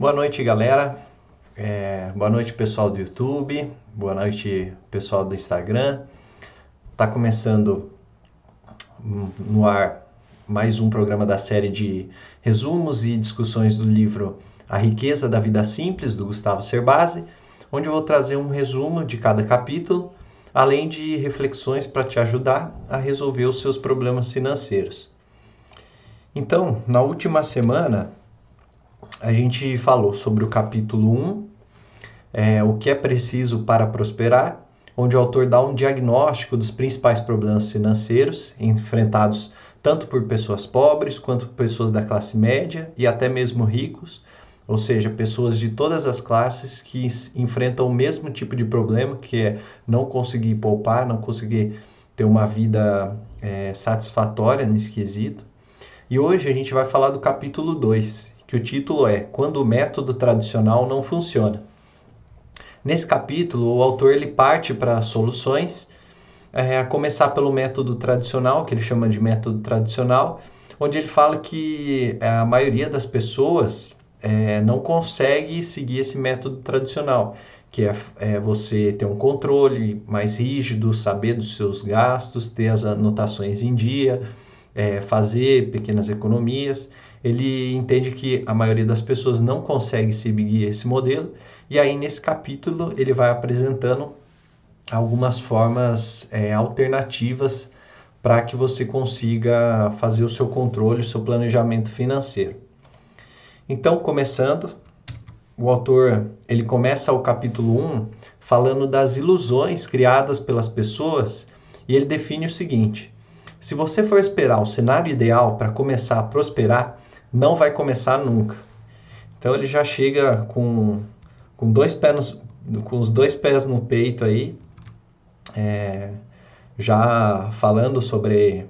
Boa noite, galera. É, boa noite, pessoal do YouTube. Boa noite, pessoal do Instagram. Tá começando no ar mais um programa da série de resumos e discussões do livro A Riqueza da Vida Simples, do Gustavo Cerbasi, onde eu vou trazer um resumo de cada capítulo, além de reflexões para te ajudar a resolver os seus problemas financeiros. Então, na última semana, a gente falou sobre o capítulo 1, é, o que é preciso para prosperar, onde o autor dá um diagnóstico dos principais problemas financeiros enfrentados tanto por pessoas pobres quanto por pessoas da classe média e até mesmo ricos, ou seja, pessoas de todas as classes que enfrentam o mesmo tipo de problema, que é não conseguir poupar, não conseguir ter uma vida é, satisfatória nesse quesito. E hoje a gente vai falar do capítulo 2, que o título é Quando o método tradicional não funciona. Nesse capítulo, o autor ele parte para soluções, é, a começar pelo método tradicional, que ele chama de método tradicional, onde ele fala que é, a maioria das pessoas é, não consegue seguir esse método tradicional, que é, é, você ter um controle mais rígido, saber dos seus gastos, ter as anotações em dia, é, fazer pequenas economias ele entende que a maioria das pessoas não consegue seguir esse modelo, e aí nesse capítulo ele vai apresentando algumas formas é, alternativas para que você consiga fazer o seu controle, o seu planejamento financeiro. Então, começando, o autor ele começa o capítulo 1 falando das ilusões criadas pelas pessoas e ele define o seguinte: se você for esperar o cenário ideal para começar a prosperar, não vai começar nunca. Então ele já chega com, com, dois pés com os dois pés no peito aí, é, já falando sobre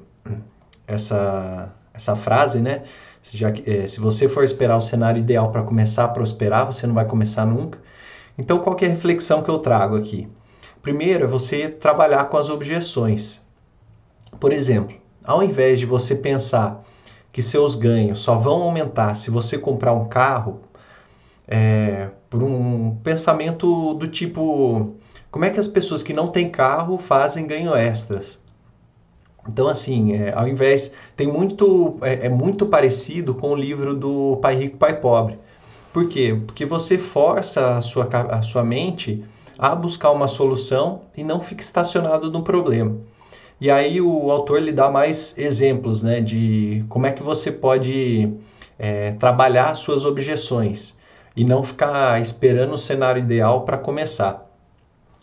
essa, essa frase, né? Já, é, se você for esperar o cenário ideal para começar a prosperar, você não vai começar nunca. Então, qual é a reflexão que eu trago aqui? Primeiro é você trabalhar com as objeções. Por exemplo, ao invés de você pensar que seus ganhos só vão aumentar se você comprar um carro, é, por um pensamento do tipo: como é que as pessoas que não têm carro fazem ganho extras? Então, assim, é, ao invés. Tem muito. É, é, muito parecido com o livro do Pai Rico, Pai Pobre. Por quê? Porque você força a sua, a sua mente a buscar uma solução e não fica estacionado no problema. E aí o autor lhe dá mais exemplos né, de como é que você pode é, trabalhar suas objeções e não ficar esperando o cenário ideal para começar.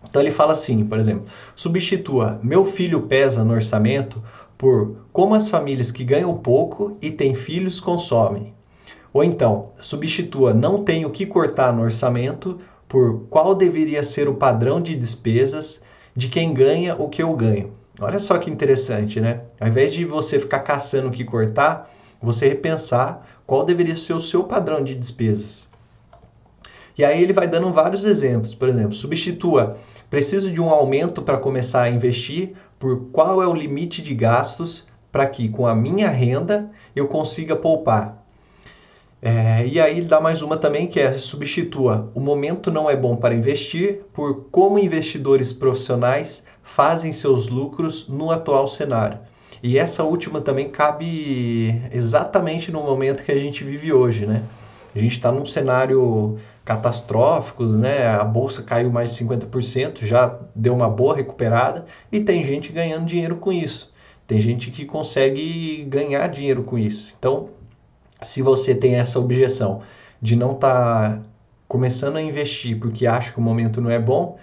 Então ele fala assim, por exemplo, substitua meu filho pesa no orçamento por como as famílias que ganham pouco e têm filhos consomem. Ou então, substitua não tenho que cortar no orçamento por qual deveria ser o padrão de despesas de quem ganha o que eu ganho. Olha só que interessante, né? Ao invés de você ficar caçando o que cortar, você repensar qual deveria ser o seu padrão de despesas. E aí ele vai dando vários exemplos. Por exemplo, substitua preciso de um aumento para começar a investir por qual é o limite de gastos para que com a minha renda eu consiga poupar. É, e aí ele dá mais uma também que é substitua o momento não é bom para investir por como investidores profissionais fazem seus lucros no atual cenário. E essa última também cabe exatamente no momento que a gente vive hoje, né? A gente está num cenário catastrófico, né? A bolsa caiu mais de 50%, já deu uma boa recuperada e tem gente ganhando dinheiro com isso. Tem gente que consegue ganhar dinheiro com isso. Então, se você tem essa objeção de não estar tá começando a investir porque acha que o momento não é bom,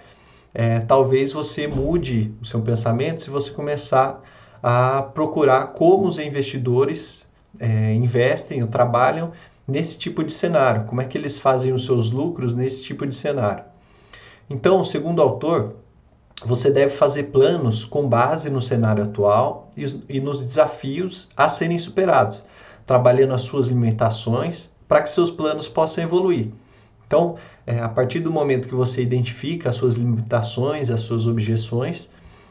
é, talvez você mude o seu pensamento se você começar a procurar como os investidores é, investem ou trabalham nesse tipo de cenário, como é que eles fazem os seus lucros nesse tipo de cenário. Então, segundo o autor, você deve fazer planos com base no cenário atual e, e nos desafios a serem superados, trabalhando as suas limitações para que seus planos possam evoluir. Então, é, a partir do momento que você identifica as suas limitações, as suas objeções,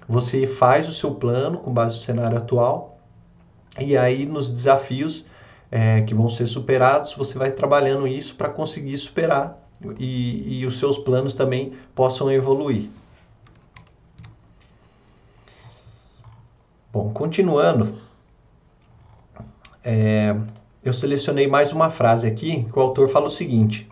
você faz o seu plano com base no cenário atual e aí nos desafios é, que vão ser superados, você vai trabalhando isso para conseguir superar e, e os seus planos também possam evoluir. Bom, continuando, é, eu selecionei mais uma frase aqui que o autor fala o seguinte: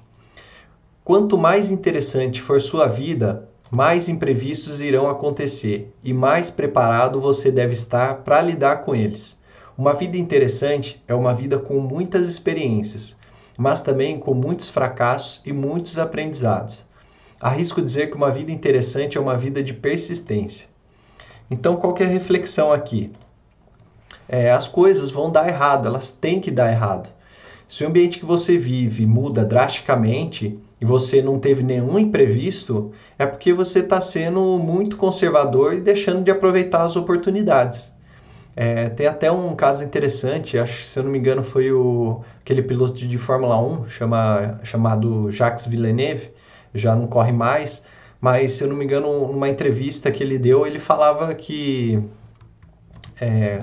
Quanto mais interessante for sua vida, mais imprevistos irão acontecer e mais preparado você deve estar para lidar com eles. Uma vida interessante é uma vida com muitas experiências, mas também com muitos fracassos e muitos aprendizados. Arrisco dizer que uma vida interessante é uma vida de persistência. Então, qual é a reflexão aqui? É, as coisas vão dar errado, elas têm que dar errado. Se o ambiente que você vive muda drasticamente e você não teve nenhum imprevisto, é porque você está sendo muito conservador e deixando de aproveitar as oportunidades. É, tem até um caso interessante, acho que se eu não me engano foi o, aquele piloto de Fórmula 1 chama, chamado Jacques Villeneuve, já não corre mais, mas se eu não me engano, numa entrevista que ele deu, ele falava que. É,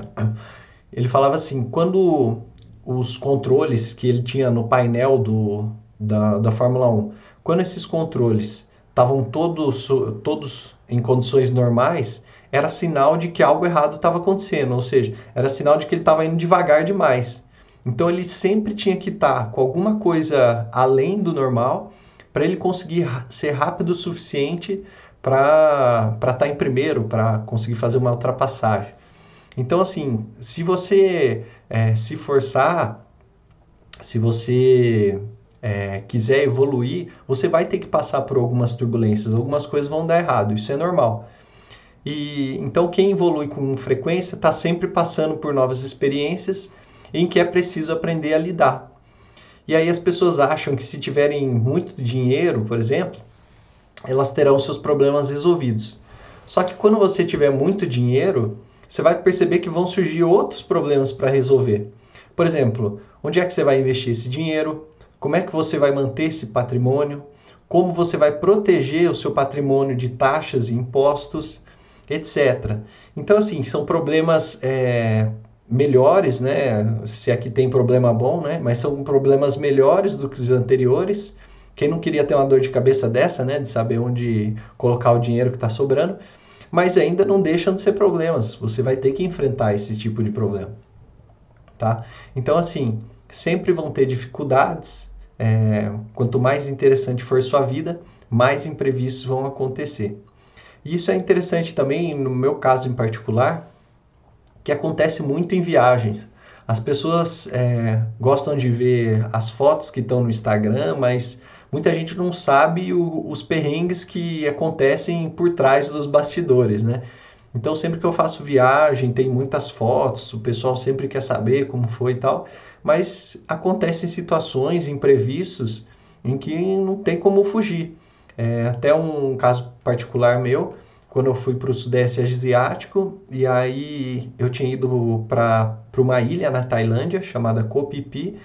ele falava assim: quando os controles que ele tinha no painel do, da, da Fórmula 1, quando esses controles estavam todos, todos em condições normais, era sinal de que algo errado estava acontecendo, ou seja, era sinal de que ele estava indo devagar demais. Então ele sempre tinha que estar tá com alguma coisa além do normal para ele conseguir ser rápido o suficiente para estar tá em primeiro, para conseguir fazer uma ultrapassagem. Então, assim, se você é, se forçar, se você é, quiser evoluir, você vai ter que passar por algumas turbulências, algumas coisas vão dar errado, isso é normal. E então quem evolui com frequência está sempre passando por novas experiências em que é preciso aprender a lidar. E aí as pessoas acham que se tiverem muito dinheiro, por exemplo, elas terão seus problemas resolvidos. Só que quando você tiver muito dinheiro, você vai perceber que vão surgir outros problemas para resolver. Por exemplo, onde é que você vai investir esse dinheiro? Como é que você vai manter esse patrimônio? Como você vai proteger o seu patrimônio de taxas e impostos? etc. Então, assim, são problemas é, melhores, né? Se aqui tem problema bom, né? Mas são problemas melhores do que os anteriores. Quem não queria ter uma dor de cabeça dessa, né? De saber onde colocar o dinheiro que está sobrando. Mas ainda não deixam de ser problemas. Você vai ter que enfrentar esse tipo de problema, tá? Então, assim, sempre vão ter dificuldades. É, quanto mais interessante for sua vida, mais imprevistos vão acontecer. E isso é interessante também, no meu caso em particular, que acontece muito em viagens. As pessoas é, gostam de ver as fotos que estão no Instagram, mas muita gente não sabe o, os perrengues que acontecem por trás dos bastidores, né? Então, sempre que eu faço viagem, tem muitas fotos, o pessoal sempre quer saber como foi e tal, mas acontecem situações, imprevistos, em que não tem como fugir. É, até um caso particular meu, quando eu fui para o Sudeste Asiático, e aí eu tinha ido para uma ilha na Tailândia chamada Koh Phi Phi,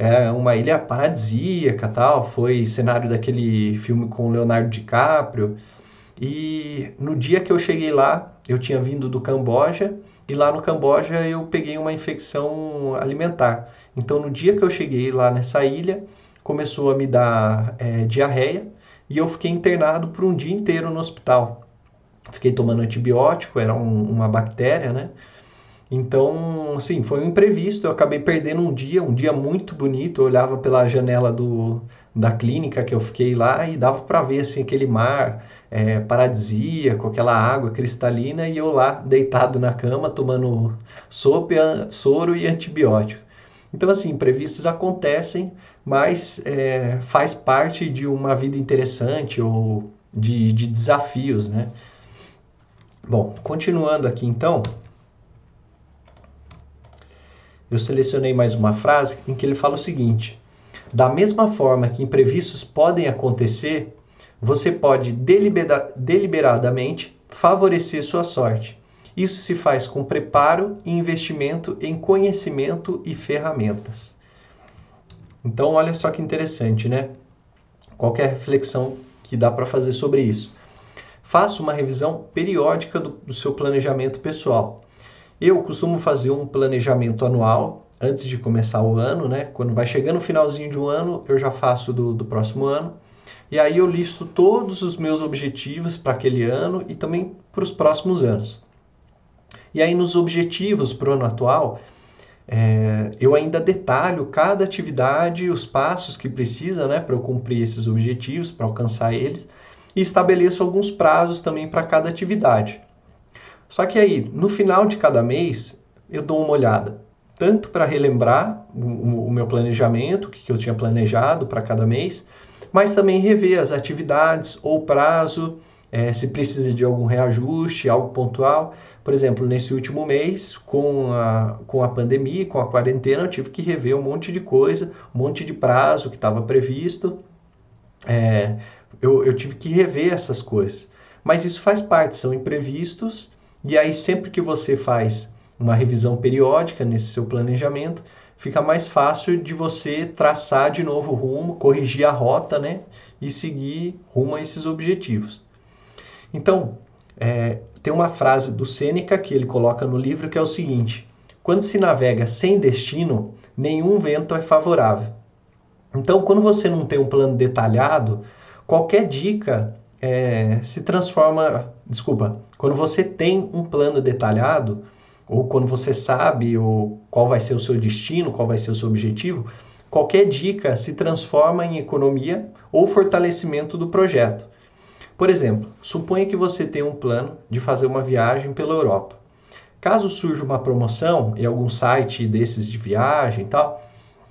é uma ilha paradisíaca tal, foi cenário daquele filme com Leonardo DiCaprio. E no dia que eu cheguei lá, eu tinha vindo do Camboja e lá no Camboja eu peguei uma infecção alimentar. Então no dia que eu cheguei lá nessa ilha, começou a me dar é, diarreia e eu fiquei internado por um dia inteiro no hospital. Fiquei tomando antibiótico, era um, uma bactéria, né? Então, assim, foi um imprevisto. Eu acabei perdendo um dia, um dia muito bonito. Eu olhava pela janela do, da clínica que eu fiquei lá e dava para ver assim aquele mar é, paradisíaco, aquela água cristalina e eu lá deitado na cama tomando sopa, soro e antibiótico. Então, assim, imprevistos acontecem, mas é, faz parte de uma vida interessante ou de, de desafios, né? Bom, continuando aqui então, eu selecionei mais uma frase em que ele fala o seguinte: da mesma forma que imprevistos podem acontecer, você pode delibera deliberadamente favorecer sua sorte. Isso se faz com preparo e investimento em conhecimento e ferramentas. Então, olha só que interessante, né? Qual é a reflexão que dá para fazer sobre isso? Faça uma revisão periódica do, do seu planejamento pessoal. Eu costumo fazer um planejamento anual antes de começar o ano, né? Quando vai chegando o finalzinho de um ano, eu já faço do, do próximo ano. E aí eu listo todos os meus objetivos para aquele ano e também para os próximos anos. E aí nos objetivos para o ano atual, é, eu ainda detalho cada atividade, os passos que precisa né, para eu cumprir esses objetivos, para alcançar eles, e estabeleço alguns prazos também para cada atividade. Só que aí, no final de cada mês, eu dou uma olhada, tanto para relembrar o, o, meu planejamento, o que, que eu tinha planejado para cada mês, mas também rever as atividades ou prazo, é, se precisa de algum reajuste, algo pontual. Por exemplo, nesse último mês, com a, com a pandemia, com a quarentena, eu tive que rever um monte de coisa, um monte de prazo que estava previsto. É, eu, eu tive que rever essas coisas. Mas isso faz parte, são imprevistos, e aí sempre que você faz uma revisão periódica nesse seu planejamento, fica mais fácil de você traçar de novo o rumo, corrigir a rota, né? E seguir rumo a esses objetivos. Então, é, tem uma frase do Sêneca que ele coloca no livro que é o seguinte: quando se navega sem destino, nenhum vento é favorável. Então, quando você não tem um plano detalhado, qualquer dica é, se transforma. Desculpa, quando você tem um plano detalhado, ou quando você sabe ou qual vai ser o seu destino, qual vai ser o seu objetivo, qualquer dica se transforma em economia ou fortalecimento do projeto. Por exemplo, suponha que você tem um plano de fazer uma viagem pela Europa. Caso surja uma promoção em algum site desses de viagem e tal,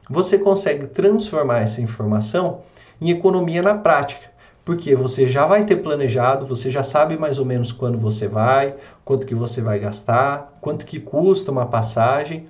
você consegue transformar essa informação em economia na prática, porque você já vai ter planejado, você já sabe mais ou menos quando você vai, quanto que você vai gastar, quanto que custa uma passagem,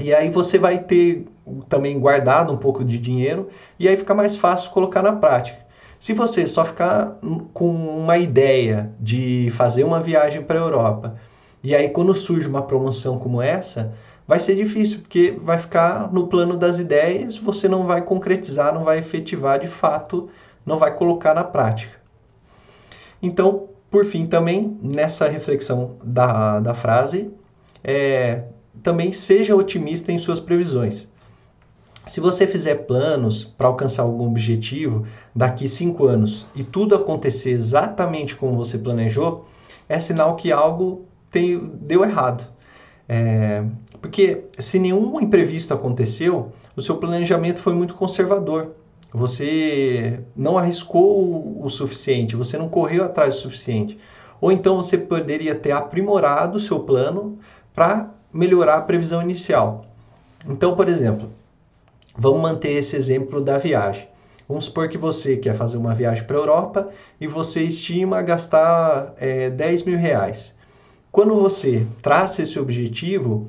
e aí você vai ter também guardado um pouco de dinheiro e aí fica mais fácil colocar na prática. Se você só ficar com uma ideia de fazer uma viagem para a Europa e aí quando surge uma promoção como essa, vai ser difícil, porque vai ficar no plano das ideias, você não vai concretizar, não vai efetivar de fato, não vai colocar na prática. Então, por fim, também nessa reflexão da, da frase, é, também seja otimista em suas previsões. Se você fizer planos para alcançar algum objetivo daqui cinco anos e tudo acontecer exatamente como você planejou, é sinal que algo tem, deu errado. É, porque se nenhum imprevisto aconteceu, o seu planejamento foi muito conservador. Você não arriscou o, suficiente, você não correu atrás o suficiente. Ou então você poderia ter aprimorado o seu plano para melhorar a previsão inicial. Então, por exemplo, Vamos manter esse exemplo da viagem. Vamos supor que você quer fazer uma viagem para a Europa e você estima gastar é, 10 mil reais. Quando você traça esse objetivo,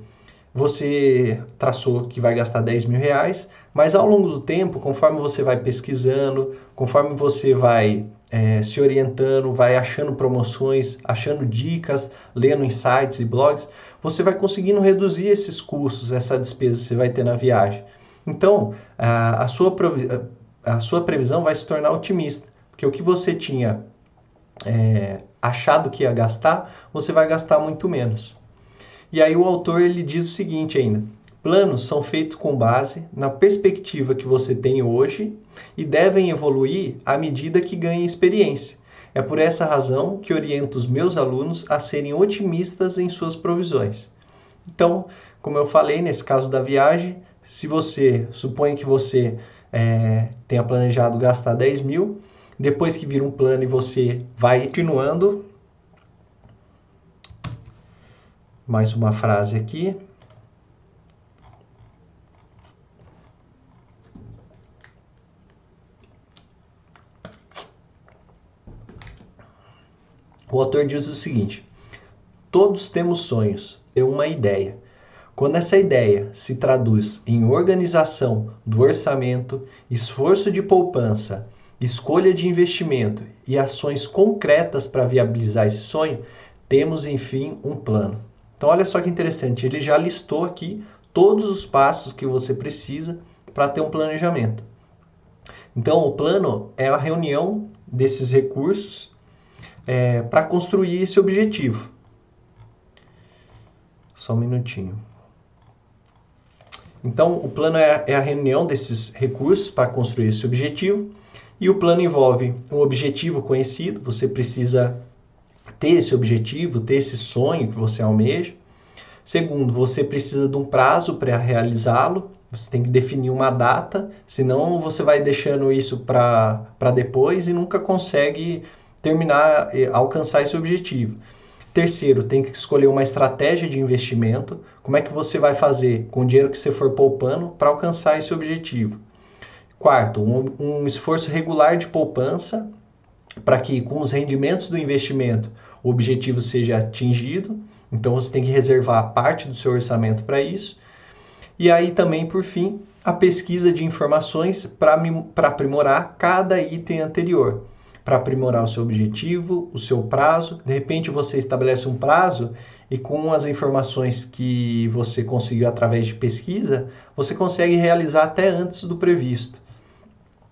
você traçou que vai gastar 10 mil reais, mas ao longo do tempo, conforme você vai pesquisando, conforme você vai é, se orientando, vai achando promoções, achando dicas, lendo insights e blogs, você vai conseguindo reduzir esses custos, essa despesa que você vai ter na viagem. Então, a, a, sua, a sua previsão vai se tornar otimista, porque o que você tinha é, achado que ia gastar, você vai gastar muito menos. E aí o autor ele diz o seguinte ainda: planos são feitos com base na perspectiva que você tem hoje e devem evoluir à medida que ganha experiência. É por essa razão que oriento os meus alunos a serem otimistas em suas provisões. Então, como eu falei, nesse caso da viagem, se você supõe que você é, tenha planejado gastar 10 mil, depois que vira um plano e você vai continuando. Mais uma frase aqui. O autor diz o seguinte: Todos temos sonhos, é uma ideia quando essa ideia se traduz em organização do orçamento, esforço de poupança, escolha de investimento e ações concretas para viabilizar esse sonho, temos enfim um plano. Então, olha só que interessante, ele já listou aqui todos os passos que você precisa para ter um planejamento. Então, o plano é a reunião desses recursos é, para construir esse objetivo. Só um minutinho. Então, o plano é, é a reunião desses recursos para construir esse objetivo. E o plano envolve um objetivo conhecido, você precisa ter esse objetivo, ter esse sonho que você almeja. Segundo, você precisa de um prazo para realizá-lo, você tem que definir uma data, senão você vai deixando isso para depois e nunca consegue terminar, eh, alcançar esse objetivo. Terceiro, tem que escolher uma estratégia de investimento. Como é que você vai fazer com o dinheiro que você for poupando para alcançar esse objetivo? Quarto, um, um esforço regular de poupança para que com os rendimentos do investimento o objetivo seja atingido. Então você tem que reservar parte do seu orçamento para isso. E aí também, por fim, a pesquisa de informações para aprimorar cada item anterior para aprimorar o seu objetivo, o seu prazo. De repente você estabelece um prazo e com as informações que você conseguiu através de pesquisa, você consegue realizar até antes do previsto.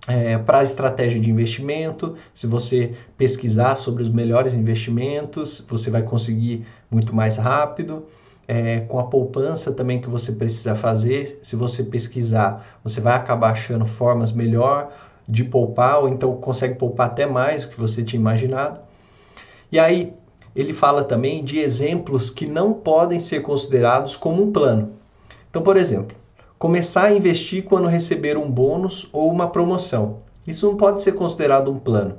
É, para a estratégia de investimento, se você pesquisar sobre os melhores investimentos, você vai conseguir muito mais rápido. É, com a poupança também que você precisa fazer, se você pesquisar, você vai acabar achando formas melhor de poupar, ou então consegue poupar até mais do que você tinha imaginado. E aí ele fala também de exemplos que não podem ser considerados como um plano. Então, por exemplo, começar a investir quando receber um bônus ou uma promoção. Isso não pode ser considerado um plano,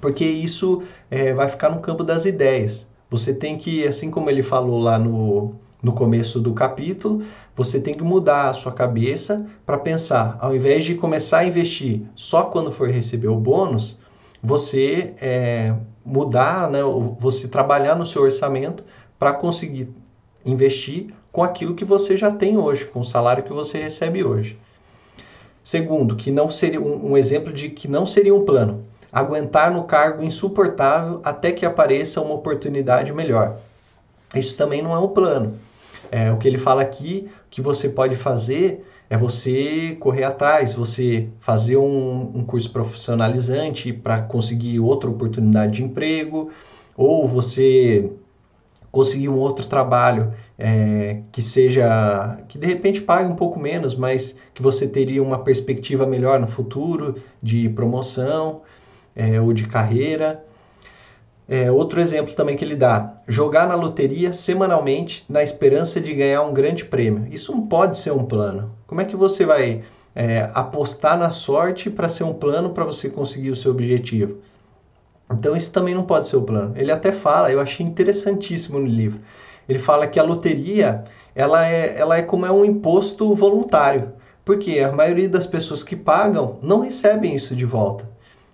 porque isso é, vai ficar no campo das ideias. Você tem que, assim como ele falou lá no, no começo do capítulo, você tem que mudar a sua cabeça para pensar, ao invés de começar a investir só quando for receber o bônus, você é, mudar, né, você trabalhar no seu orçamento para conseguir investir com aquilo que você já tem hoje, com o salário que você recebe hoje. Segundo, que não seria um, um exemplo de que não seria um plano, aguentar no cargo insuportável até que apareça uma oportunidade melhor. Isso também não é um plano. É, o que ele fala aqui, que você pode fazer é você correr atrás, você fazer um, um curso profissionalizante para conseguir outra oportunidade de emprego, ou você conseguir um outro trabalho é, que seja que de repente pague um pouco menos, mas que você teria uma perspectiva melhor no futuro de promoção é, ou de carreira. É, outro exemplo também que ele dá: jogar na loteria semanalmente na esperança de ganhar um grande prêmio. Isso não pode ser um plano. Como é que você vai é, apostar na sorte para ser um plano para você conseguir o seu objetivo? Então, isso também não pode ser o plano. Ele até fala, eu achei interessantíssimo no livro. Ele fala que a loteria ela é, ela é como é um imposto voluntário, porque a maioria das pessoas que pagam não recebem isso de volta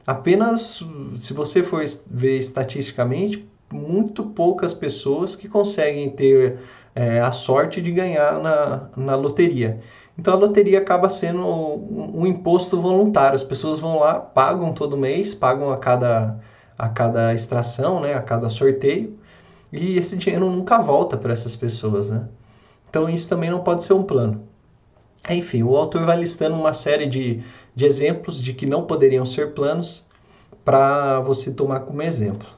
apenas, se você for ver estatisticamente, muito poucas pessoas que conseguem ter é, a sorte de ganhar na, na loteria. Então a loteria acaba sendo um, um, imposto voluntário. As pessoas vão lá, pagam todo mês, pagam a cada, a cada extração, né, a cada sorteio, e esse dinheiro nunca volta para essas pessoas. Né? Então isso também não pode ser um plano. Enfim, o autor vai listando uma série de, de exemplos de que não poderiam ser planos para você tomar como exemplo.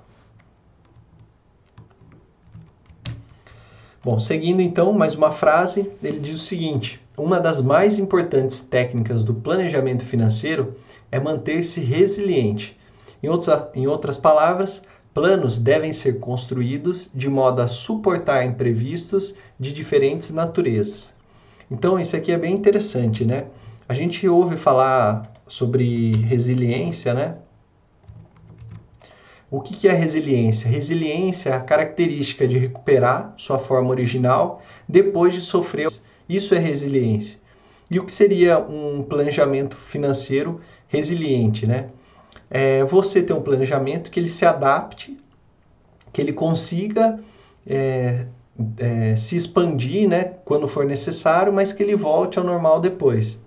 Bom, seguindo então, mais uma frase, ele diz o seguinte: Uma das mais importantes técnicas do planejamento financeiro é manter-se resiliente. Em outras, em outras palavras, planos devem ser construídos de modo a suportar imprevistos de diferentes naturezas. Então, isso aqui é bem interessante, né? A gente ouve falar sobre resiliência, né? O que é resiliência? Resiliência é a característica de recuperar sua forma original depois de sofrer. Isso é resiliência. E o que seria um planejamento financeiro resiliente, né? É você ter um planejamento que ele se adapte, que ele consiga é, é, se expandir né, quando for necessário, mas que ele volte ao normal depois.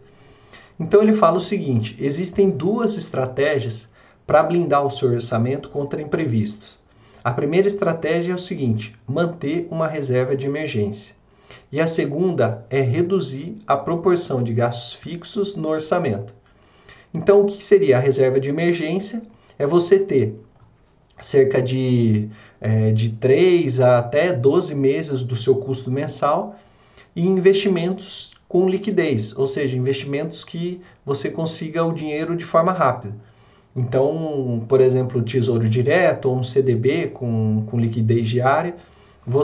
Então ele fala o seguinte: existem duas estratégias para blindar o seu orçamento contra imprevistos. A primeira estratégia é o seguinte: manter uma reserva de emergência. E a segunda é reduzir a proporção de gastos fixos no orçamento. Então, o que seria a reserva de emergência? É você ter cerca de, é, de 3 a até 12 meses do seu custo mensal e investimentos com liquidez, ou seja, investimentos que você consiga o dinheiro de forma rápida. Então, por exemplo, o Tesouro Direto ou um CDB com, com liquidez diária,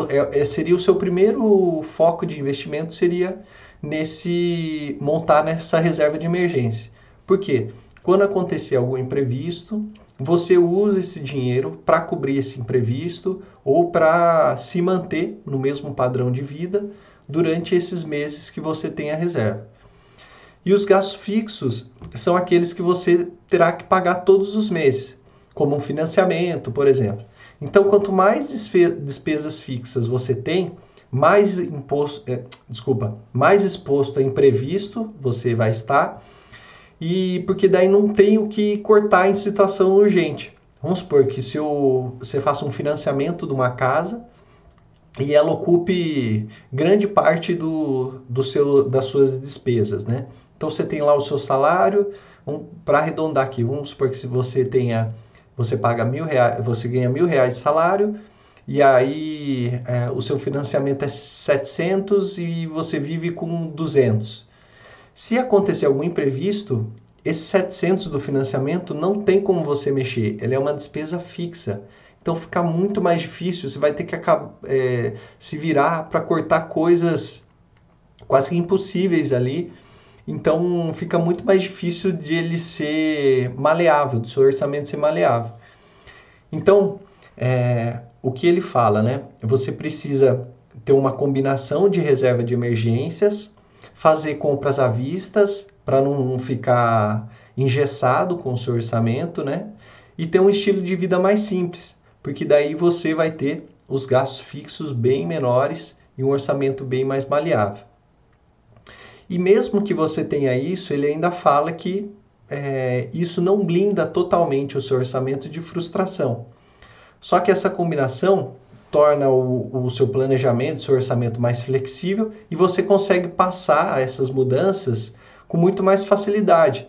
é, é, seria o seu primeiro foco de investimento seria nesse montar nessa reserva de emergência. Por quê? Quando acontecer algum imprevisto, você usa esse dinheiro para cobrir esse imprevisto ou para se manter no mesmo padrão de vida durante esses meses que você tem a reserva. E os gastos fixos são aqueles que você terá que pagar todos os meses, como um financiamento, por exemplo. Então, quanto mais despesas fixas você tem, mais imposto, é, desculpa, mais exposto a imprevisto você vai estar e porque daí não tem o que cortar em situação urgente. Vamos supor que se eu, você faça um financiamento de uma casa e ela ocupe grande parte do, do seu, das suas despesas, né? Então você tem lá o seu salário, um, para arredondar aqui, vamos supor que se você tenha, você paga mil reais, você ganha mil reais de salário e aí é, o seu financiamento é 700 e você vive com 200. Se acontecer algum imprevisto, esse 700 do financiamento não tem como você mexer, ele é uma despesa fixa. Então fica muito mais difícil, você vai ter que é, se virar para cortar coisas quase que impossíveis ali. Então fica muito mais difícil de ele ser maleável, do seu orçamento ser maleável. Então, é, o que ele fala, né? Você precisa ter uma combinação de reserva de emergências fazer compras à vistas para não ficar engessado com o seu orçamento, né? E ter um estilo de vida mais simples, porque daí você vai ter os gastos fixos bem menores e um orçamento bem mais maleável. E mesmo que você tenha isso, ele ainda fala que é, isso não blinda totalmente o seu orçamento de frustração. Só que essa combinação torna o, o seu planejamento, seu orçamento mais flexível e você consegue passar essas mudanças com muito mais facilidade.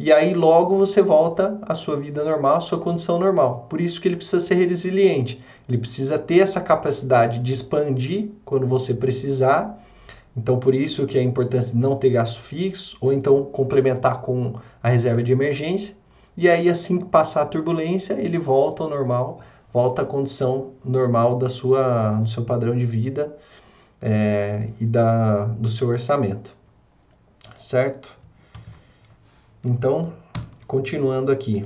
E aí logo você volta à sua vida normal, à sua condição normal. Por isso que ele precisa ser resiliente. Ele precisa ter essa capacidade de expandir quando você precisar. Então por isso que é importante não ter gasto fixo ou então complementar com a reserva de emergência. E aí assim que passar a turbulência, ele volta ao normal volta à condição normal da sua, do seu padrão de vida é, e da, do seu orçamento. Certo? Então, continuando aqui.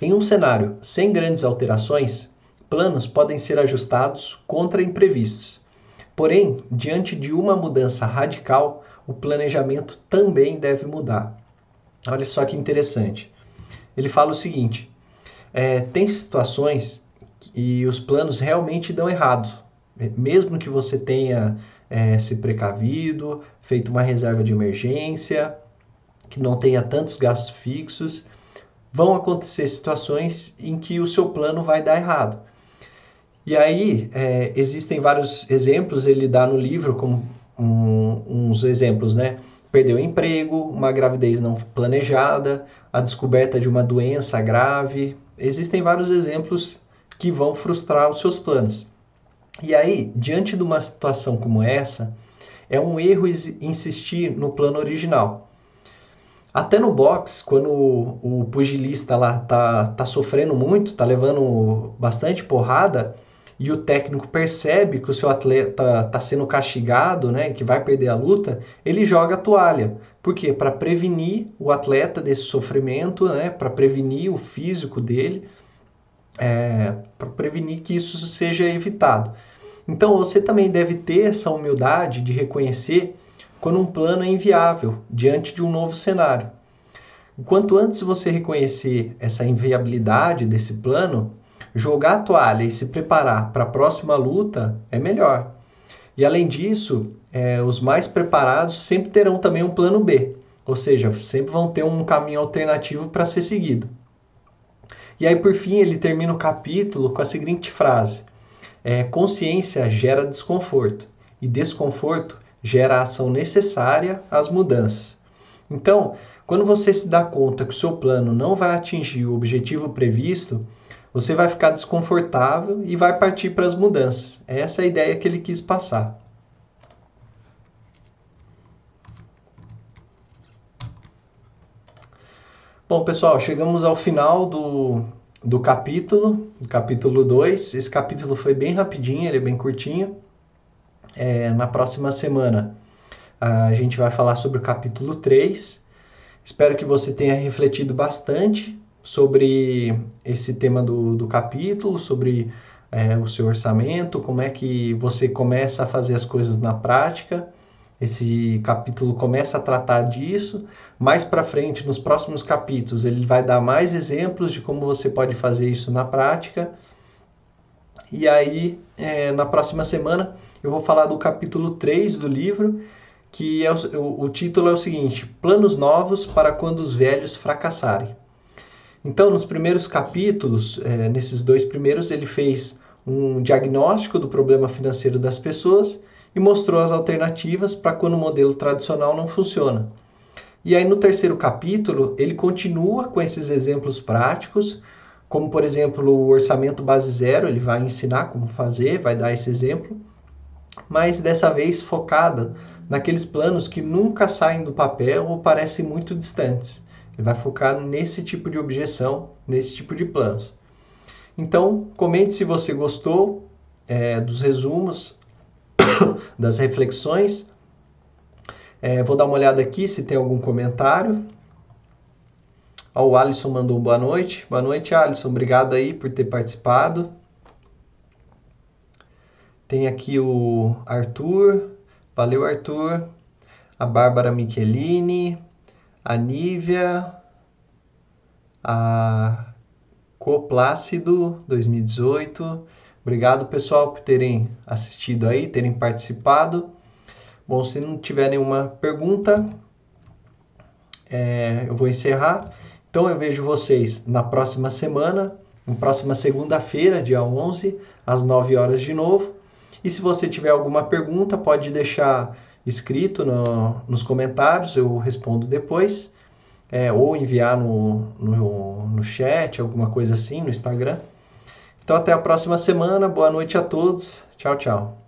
Em um cenário sem grandes alterações, planos podem ser ajustados contra imprevistos. Porém, diante de uma mudança radical, o planejamento também deve mudar. Olha só que interessante. Ele fala o seguinte: é, tem situações e os planos realmente dão errado. Mesmo que você tenha é, se precavido, feito uma reserva de emergência, que não tenha tantos gastos fixos, vão acontecer situações em que o seu plano vai dar errado. E aí é, existem vários exemplos, ele dá no livro como um, uns exemplos, né? Perdeu o emprego, uma gravidez não planejada, a descoberta de uma doença grave. Existem vários exemplos que vão frustrar os seus planos. E aí, diante de uma situação como essa, é um erro insistir no plano original. Até no box, quando o, pugilista lá tá, tá sofrendo muito, tá levando bastante porrada, e o técnico percebe que o seu atleta está sendo castigado, né, que vai perder a luta, ele joga a toalha. Por quê? Para prevenir o atleta desse sofrimento, né, para prevenir o físico dele, é, para prevenir que isso seja evitado. Então você também deve ter essa humildade de reconhecer quando um plano é inviável diante de um novo cenário. Quanto antes você reconhecer essa inviabilidade desse plano, jogar a toalha e se preparar para a próxima luta é melhor. E além disso, é, os mais preparados sempre terão também um plano B, ou seja, sempre vão ter um caminho alternativo para ser seguido. E aí, por fim, ele termina o capítulo com a seguinte frase: é, Consciência gera desconforto, e desconforto gera a ação necessária às mudanças. Então, quando você se dá conta que o seu plano não vai atingir o objetivo previsto, você vai ficar desconfortável e vai partir para as mudanças. Essa é a ideia que ele quis passar. Bom, pessoal, chegamos ao final do, do capítulo, do capítulo 2. Esse capítulo foi bem rapidinho, ele é bem curtinho. É, na próxima semana a gente vai falar sobre o capítulo 3. Espero que você tenha refletido bastante sobre esse tema do, do capítulo, sobre é, o seu orçamento, como é que você começa a fazer as coisas na prática. Esse capítulo começa a tratar disso. Mais para frente, nos próximos capítulos, ele vai dar mais exemplos de como você pode fazer isso na prática. E aí, é, na próxima semana, eu vou falar do capítulo 3 do livro, que é o, o, o título é o seguinte: Planos Novos para quando os velhos fracassarem. Então, nos primeiros capítulos, é, nesses dois primeiros, ele fez um diagnóstico do problema financeiro das pessoas e mostrou as alternativas para quando o modelo tradicional não funciona. E aí no terceiro capítulo, ele continua com esses exemplos práticos, como por exemplo o orçamento base zero, ele vai ensinar como fazer, vai dar esse exemplo, mas dessa vez focada naqueles planos que nunca saem do papel ou parecem muito distantes. Ele vai focar nesse tipo de objeção, nesse tipo de planos. Então, comente se você gostou é, dos resumos das reflexões. É, vou dar uma olhada aqui se tem algum comentário. Ó, o Alisson mandou um boa noite. Boa noite, Alisson. Obrigado aí por ter participado. Tem aqui o Arthur. Valeu, Arthur. A Bárbara Michelini. A Nívia. A Coplácido 2018. Obrigado, pessoal, por terem assistido aí, terem participado. Bom, se não tiver nenhuma pergunta, é, eu vou encerrar. Então, eu vejo vocês na próxima semana, na próxima segunda-feira, dia 11, às 9 horas de novo. E se você tiver alguma pergunta, pode deixar escrito no, nos comentários, eu respondo depois. É, ou enviar no, no, no chat, alguma coisa assim, no Instagram. Então, até a próxima semana. Boa noite a todos. Tchau, tchau.